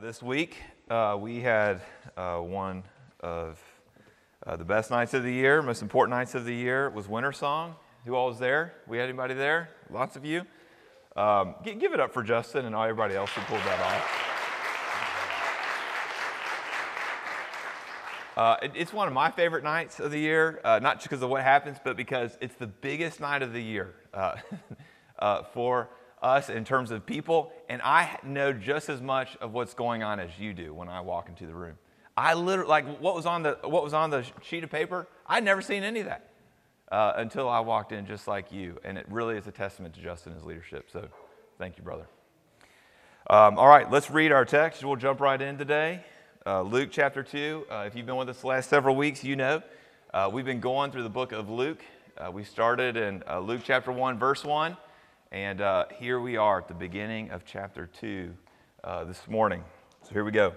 this week, uh, we had uh, one of uh, the best nights of the year, most important nights of the year. It was Winter Song. Who all was there? We had anybody there? Lots of you. Um, give it up for Justin and all everybody else who pulled that off. Uh, it, it's one of my favorite nights of the year, uh, not just because of what happens, but because it's the biggest night of the year uh, for us in terms of people, and I know just as much of what's going on as you do when I walk into the room. I literally like what was on the what was on the sheet of paper. I'd never seen any of that uh, until I walked in, just like you, and it really is a testament to Justin and his leadership. So, thank you, brother. Um, all right, let's read our text. We'll jump right in today. Uh, Luke chapter 2. Uh, if you've been with us the last several weeks, you know uh, we've been going through the book of Luke. Uh, we started in uh, Luke chapter 1, verse 1. And uh, here we are at the beginning of chapter 2 uh, this morning. So here we go.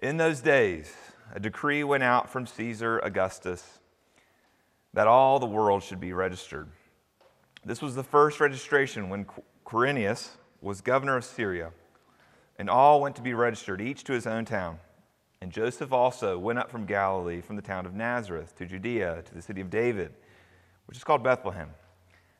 In those days, a decree went out from Caesar Augustus that all the world should be registered. This was the first registration when Quirinius was governor of Syria, and all went to be registered, each to his own town. And Joseph also went up from Galilee, from the town of Nazareth to Judea, to the city of David, which is called Bethlehem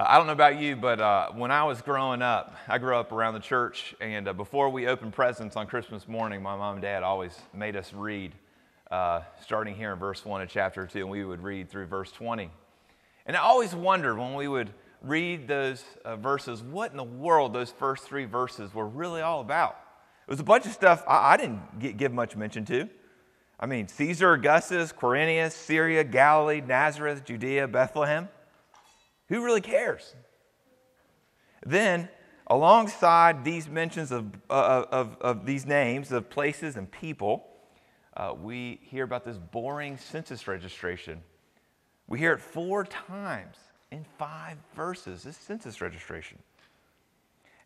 Uh, I don't know about you, but uh, when I was growing up, I grew up around the church, and uh, before we opened presents on Christmas morning, my mom and dad always made us read, uh, starting here in verse 1 of chapter 2, and we would read through verse 20. And I always wondered when we would read those uh, verses, what in the world those first three verses were really all about. It was a bunch of stuff I, I didn't get, give much mention to. I mean, Caesar Augustus, Quirinius, Syria, Galilee, Nazareth, Judea, Bethlehem. Who really cares? Then, alongside these mentions of, of, of these names of places and people, uh, we hear about this boring census registration. We hear it four times in five verses, this census registration.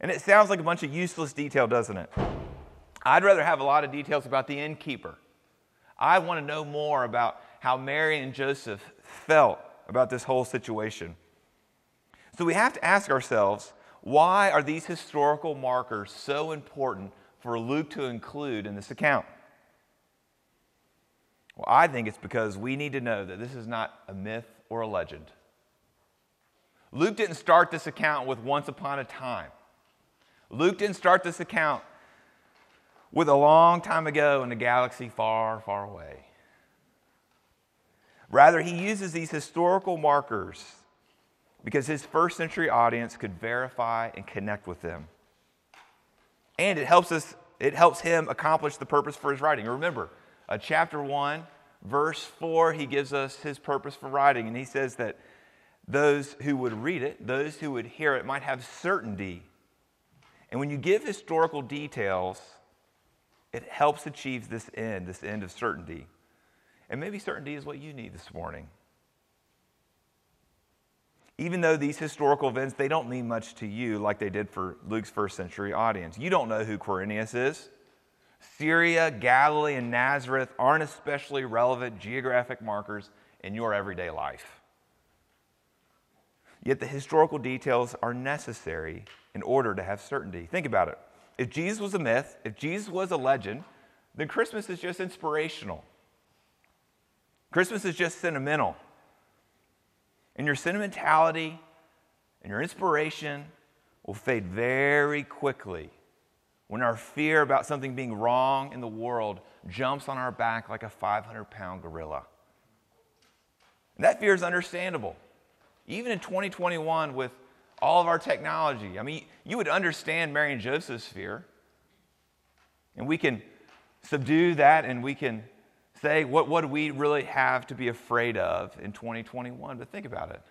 And it sounds like a bunch of useless detail, doesn't it? I'd rather have a lot of details about the innkeeper. I want to know more about how Mary and Joseph felt about this whole situation. So we have to ask ourselves why are these historical markers so important for Luke to include in this account? Well, I think it's because we need to know that this is not a myth or a legend. Luke didn't start this account with once upon a time. Luke didn't start this account with a long time ago in a galaxy far, far away. Rather, he uses these historical markers because his first century audience could verify and connect with them. And it helps us it helps him accomplish the purpose for his writing. Remember, uh, chapter 1, verse 4, he gives us his purpose for writing and he says that those who would read it, those who would hear it might have certainty. And when you give historical details, it helps achieve this end, this end of certainty. And maybe certainty is what you need this morning. Even though these historical events, they don't mean much to you like they did for Luke's first century audience. You don't know who Quirinius is. Syria, Galilee, and Nazareth aren't especially relevant geographic markers in your everyday life. Yet the historical details are necessary in order to have certainty. Think about it. If Jesus was a myth, if Jesus was a legend, then Christmas is just inspirational. Christmas is just sentimental. And your sentimentality and your inspiration will fade very quickly when our fear about something being wrong in the world jumps on our back like a 500 pound gorilla. And that fear is understandable. Even in 2021, with all of our technology, I mean, you would understand Mary and Joseph's fear. And we can subdue that and we can say, what, what do we really have to be afraid of in 2021? But think about it.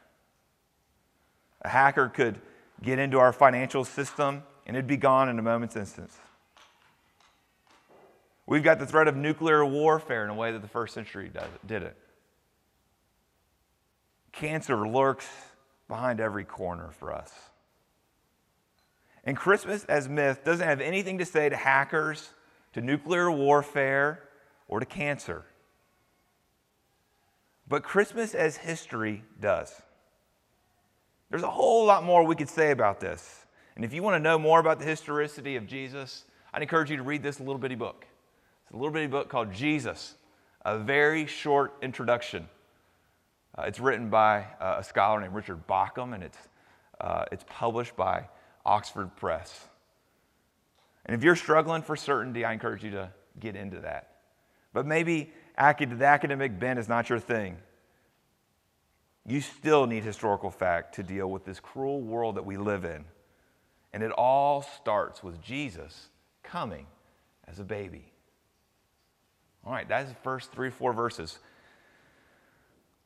A hacker could get into our financial system and it'd be gone in a moment's instance. We've got the threat of nuclear warfare in a way that the first century did it. Cancer lurks behind every corner for us. And Christmas as myth doesn't have anything to say to hackers, to nuclear warfare, or to cancer. But Christmas as history does. There's a whole lot more we could say about this. And if you want to know more about the historicity of Jesus, I'd encourage you to read this little bitty book. It's a little bitty book called Jesus, a very short introduction. Uh, it's written by uh, a scholar named Richard Bauckham, and it's, uh, it's published by Oxford Press. And if you're struggling for certainty, I encourage you to get into that. But maybe the academic bent is not your thing. You still need historical fact to deal with this cruel world that we live in. And it all starts with Jesus coming as a baby. All right, that's the first three, four verses.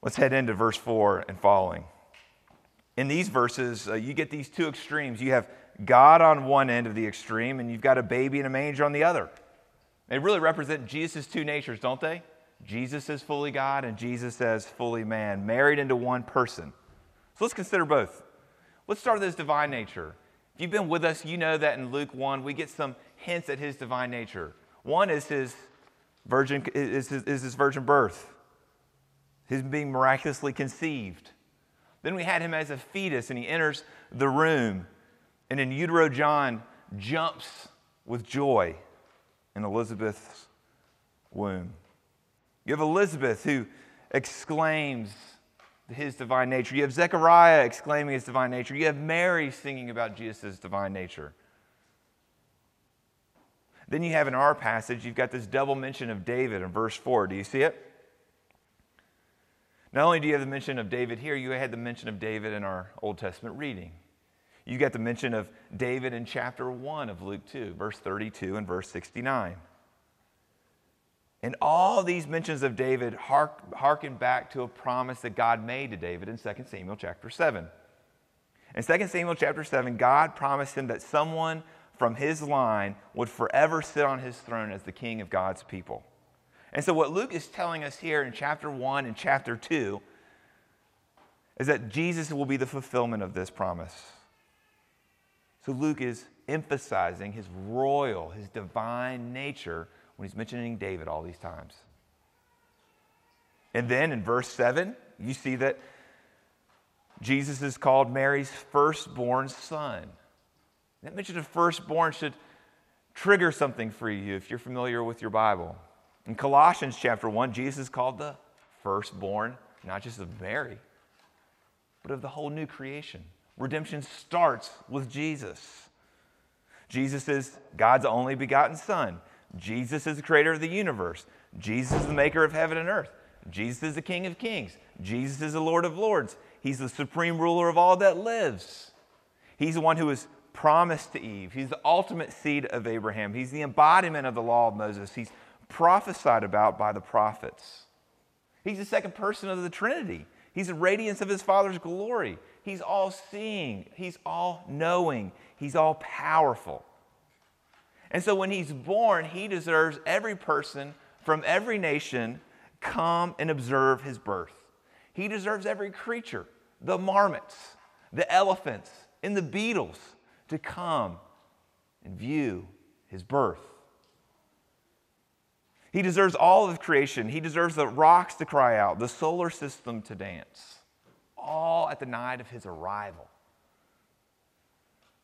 Let's head into verse 4 and following. In these verses, uh, you get these two extremes. You have God on one end of the extreme, and you've got a baby in a manger on the other. They really represent Jesus' two natures, don't they? Jesus is fully God and Jesus as fully man, married into one person. So let's consider both. Let's start with his divine nature. If you've been with us, you know that in Luke 1, we get some hints at his divine nature. One is his virgin, is his, is his virgin birth, his being miraculously conceived. Then we had him as a fetus, and he enters the room, and in utero, John jumps with joy in Elizabeth's womb. You have Elizabeth who exclaims his divine nature. You have Zechariah exclaiming his divine nature. You have Mary singing about Jesus' divine nature. Then you have in our passage, you've got this double mention of David in verse 4. Do you see it? Not only do you have the mention of David here, you had the mention of David in our Old Testament reading. You get the mention of David in chapter 1 of Luke 2, verse 32 and verse 69. And all these mentions of David hark, harken back to a promise that God made to David in 2 Samuel chapter 7. In 2 Samuel chapter 7, God promised him that someone from his line would forever sit on his throne as the king of God's people. And so, what Luke is telling us here in chapter 1 and chapter 2 is that Jesus will be the fulfillment of this promise. So, Luke is emphasizing his royal, his divine nature when he's mentioning David all these times. And then in verse 7, you see that Jesus is called Mary's firstborn son. That mention of firstborn should trigger something for you if you're familiar with your Bible. In Colossians chapter 1, Jesus is called the firstborn, not just of Mary, but of the whole new creation. Redemption starts with Jesus. Jesus is God's only begotten Son. Jesus is the creator of the universe. Jesus is the maker of heaven and earth. Jesus is the King of kings. Jesus is the Lord of lords. He's the supreme ruler of all that lives. He's the one who was promised to Eve. He's the ultimate seed of Abraham. He's the embodiment of the law of Moses. He's prophesied about by the prophets. He's the second person of the Trinity. He's the radiance of his Father's glory. He's all seeing, he's all knowing, he's all powerful. And so when he's born, he deserves every person from every nation come and observe his birth. He deserves every creature, the marmots, the elephants, and the beetles to come and view his birth. He deserves all of creation. He deserves the rocks to cry out, the solar system to dance, all at the night of his arrival.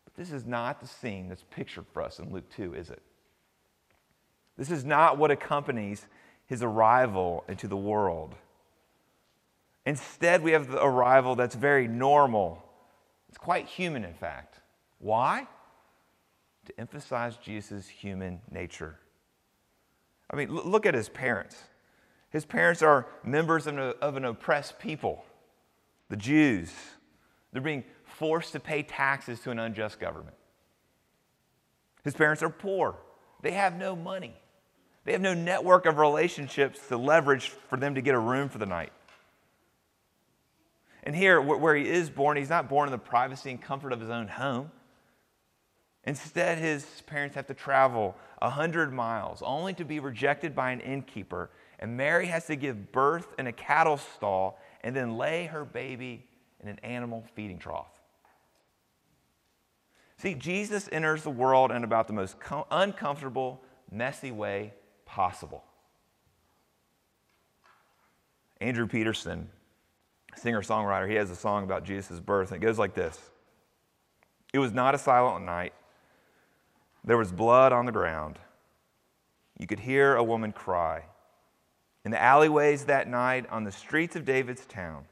But this is not the scene that's pictured for us in Luke 2, is it? This is not what accompanies his arrival into the world. Instead, we have the arrival that's very normal. It's quite human, in fact. Why? To emphasize Jesus' human nature. I mean, look at his parents. His parents are members of, an oppressed people, the Jews. They're being forced to pay taxes to an unjust government. His parents are poor, they have no money, they have no network of relationships to leverage for them to get a room for the night. And here, where he is born, he's not born in the privacy and comfort of his own home. Instead, his parents have to travel 100 miles only to be rejected by an innkeeper, and Mary has to give birth in a cattle stall and then lay her baby in an animal feeding trough. See, Jesus enters the world in about the most com- uncomfortable, messy way possible. Andrew Peterson, singer songwriter, he has a song about Jesus' birth, and it goes like this It was not a silent night, there was blood on the ground. You could hear a woman cry. In the alleyways that night, on the streets of David's town,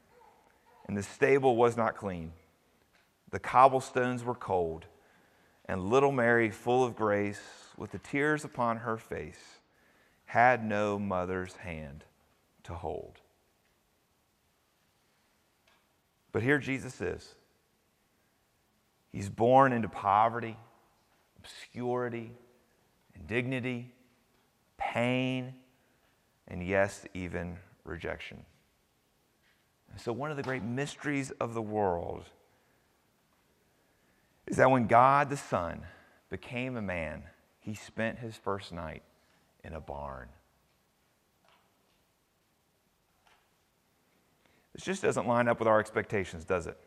and the stable was not clean. The cobblestones were cold, and little Mary, full of grace, with the tears upon her face, had no mother's hand to hold. But here Jesus is. He's born into poverty, obscurity, indignity, pain, and yes, even rejection. So, one of the great mysteries of the world is that when God the Son became a man, he spent his first night in a barn. This just doesn't line up with our expectations, does it?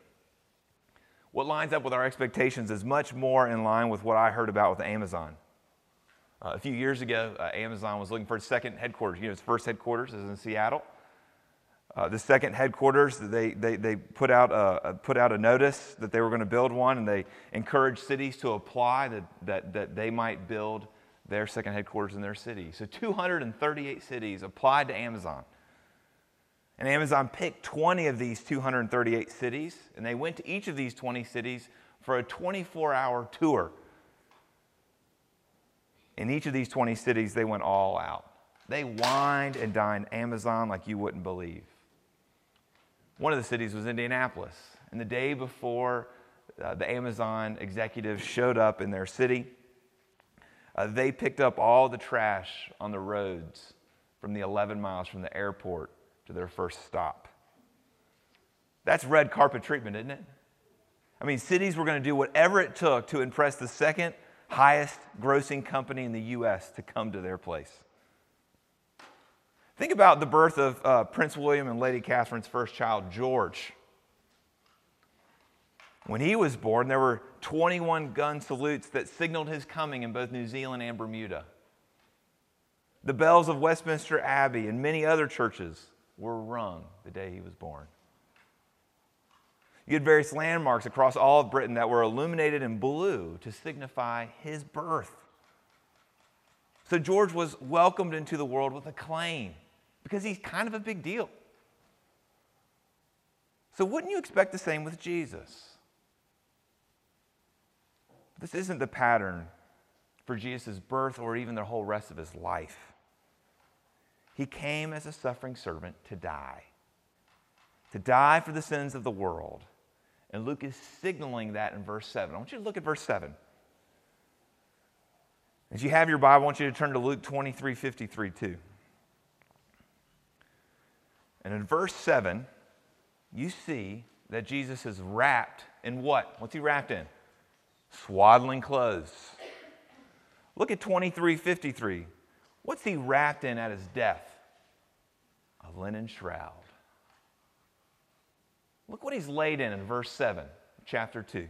What lines up with our expectations is much more in line with what I heard about with Amazon. Uh, a few years ago, uh, Amazon was looking for its second headquarters. You know, its first headquarters is in Seattle. Uh, the second headquarters, they, they, they put, out a, put out a notice that they were going to build one, and they encouraged cities to apply that, that, that they might build their second headquarters in their city. So 238 cities applied to Amazon. And Amazon picked 20 of these 238 cities, and they went to each of these 20 cities for a 24 hour tour. In each of these 20 cities, they went all out. They wined and dined Amazon like you wouldn't believe. One of the cities was Indianapolis. And the day before uh, the Amazon executives showed up in their city, uh, they picked up all the trash on the roads from the 11 miles from the airport to their first stop. That's red carpet treatment, isn't it? I mean, cities were going to do whatever it took to impress the second highest grossing company in the U.S. to come to their place. Think about the birth of uh, Prince William and Lady Catherine's first child, George. When he was born, there were 21 gun salutes that signaled his coming in both New Zealand and Bermuda. The bells of Westminster Abbey and many other churches were rung the day he was born. You had various landmarks across all of Britain that were illuminated in blue to signify his birth. So George was welcomed into the world with acclaim because he's kind of a big deal. So, wouldn't you expect the same with Jesus? This isn't the pattern for Jesus' birth or even the whole rest of his life. He came as a suffering servant to die, to die for the sins of the world. And Luke is signaling that in verse 7. I want you to look at verse 7. As you have your Bible, I want you to turn to Luke 23 53 too. And in verse 7, you see that Jesus is wrapped in what? What's he wrapped in? Swaddling clothes. Look at 2353. What's he wrapped in at his death? A linen shroud. Look what he's laid in in verse 7, chapter 2.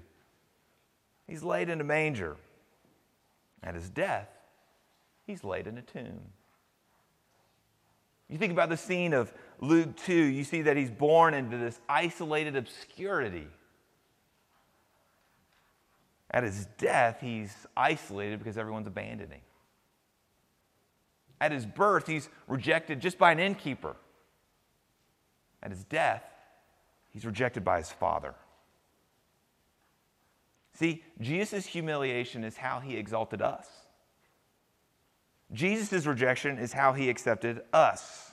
He's laid in a manger. At his death, he's laid in a tomb. You think about the scene of Luke 2, you see that he's born into this isolated obscurity. At his death, he's isolated because everyone's abandoning. At his birth, he's rejected just by an innkeeper. At his death, he's rejected by his father. See, Jesus' humiliation is how he exalted us. Jesus' rejection is how he accepted us.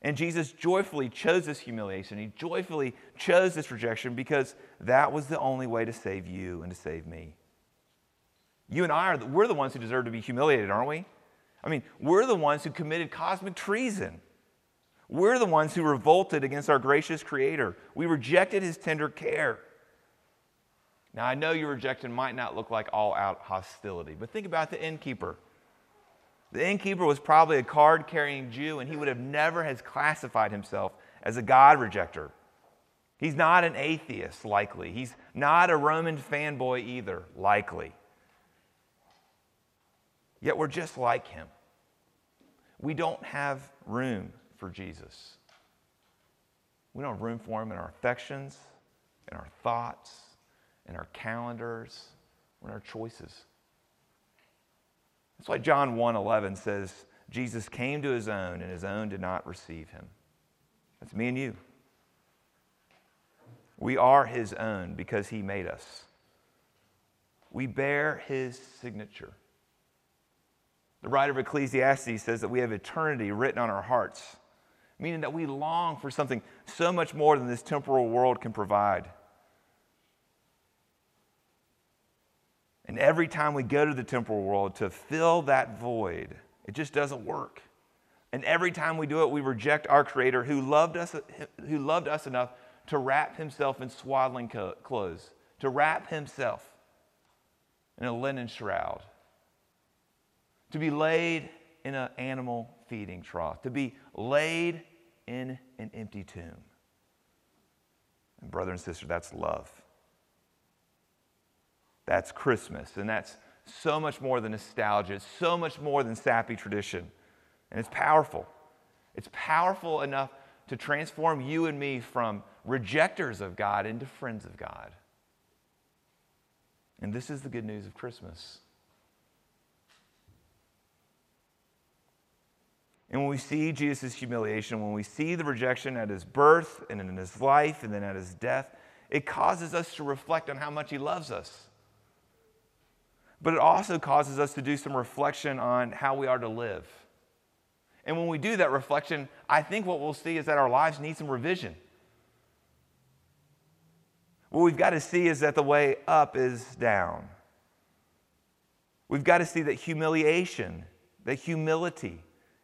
And Jesus joyfully chose this humiliation. He joyfully chose this rejection because that was the only way to save you and to save me. You and I are, we're the ones who deserve to be humiliated, aren't we? I mean, we're the ones who committed cosmic treason. We're the ones who revolted against our gracious Creator. We rejected His tender care. Now, I know your rejection might not look like all out hostility, but think about the innkeeper. The innkeeper was probably a card carrying Jew, and he would have never has classified himself as a God rejector. He's not an atheist, likely. He's not a Roman fanboy either, likely. Yet we're just like him. We don't have room for Jesus. We don't have room for him in our affections, in our thoughts, in our calendars, or in our choices. That's why John 1:11 says Jesus came to his own and his own did not receive him. That's me and you. We are his own because he made us. We bear his signature. The writer of Ecclesiastes says that we have eternity written on our hearts, meaning that we long for something so much more than this temporal world can provide. And every time we go to the temporal world to fill that void, it just doesn't work. And every time we do it, we reject our Creator who loved us, who loved us enough to wrap himself in swaddling clothes, to wrap himself in a linen shroud, to be laid in an animal feeding trough, to be laid in an empty tomb. And, brother and sister, that's love. That's Christmas, and that's so much more than nostalgia, it's so much more than sappy tradition. And it's powerful. It's powerful enough to transform you and me from rejectors of God into friends of God. And this is the good news of Christmas. And when we see Jesus' humiliation, when we see the rejection at his birth and in his life and then at his death, it causes us to reflect on how much he loves us. But it also causes us to do some reflection on how we are to live. And when we do that reflection, I think what we'll see is that our lives need some revision. What we've got to see is that the way up is down. We've got to see that humiliation, that humility,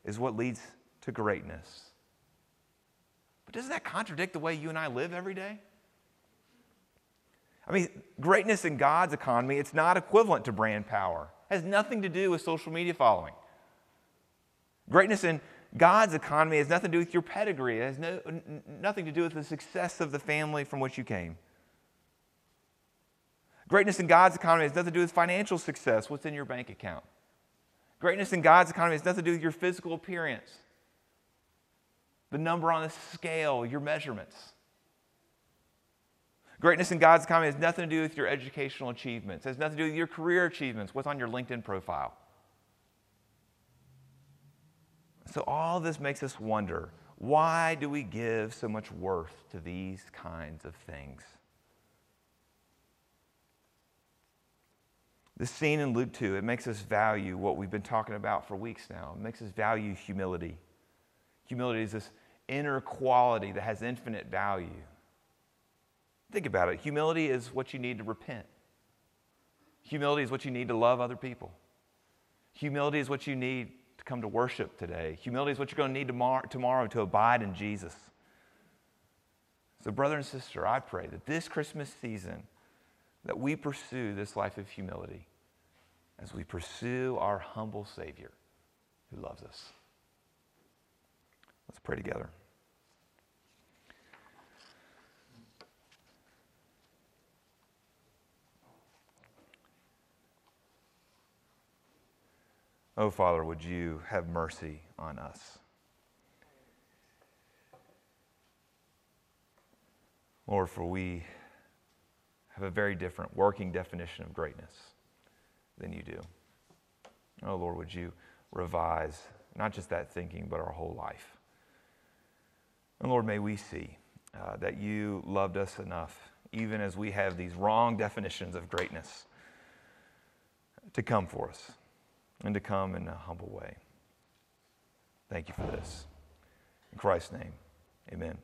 is what leads to greatness. But doesn't that contradict the way you and I live every day? I mean, greatness in God's economy, it's not equivalent to brand power. It has nothing to do with social media following. Greatness in God's economy has nothing to do with your pedigree. It has no, nothing to do with the success of the family from which you came. Greatness in God's economy has nothing to do with financial success, what's in your bank account. Greatness in God's economy has nothing to do with your physical appearance, the number on the scale, your measurements. Greatness in God's economy has nothing to do with your educational achievements, has nothing to do with your career achievements, what's on your LinkedIn profile. So, all this makes us wonder why do we give so much worth to these kinds of things? This scene in Luke 2, it makes us value what we've been talking about for weeks now. It makes us value humility. Humility is this inner quality that has infinite value. Think about it. Humility is what you need to repent. Humility is what you need to love other people. Humility is what you need to come to worship today. Humility is what you're going to need tomorrow, tomorrow to abide in Jesus. So, brother and sister, I pray that this Christmas season, that we pursue this life of humility as we pursue our humble Savior who loves us. Let's pray together. Oh, Father, would you have mercy on us? Lord, for we have a very different working definition of greatness than you do. Oh, Lord, would you revise not just that thinking, but our whole life? And Lord, may we see uh, that you loved us enough, even as we have these wrong definitions of greatness, to come for us and to come in a humble way. Thank you for this. In Christ's name, amen.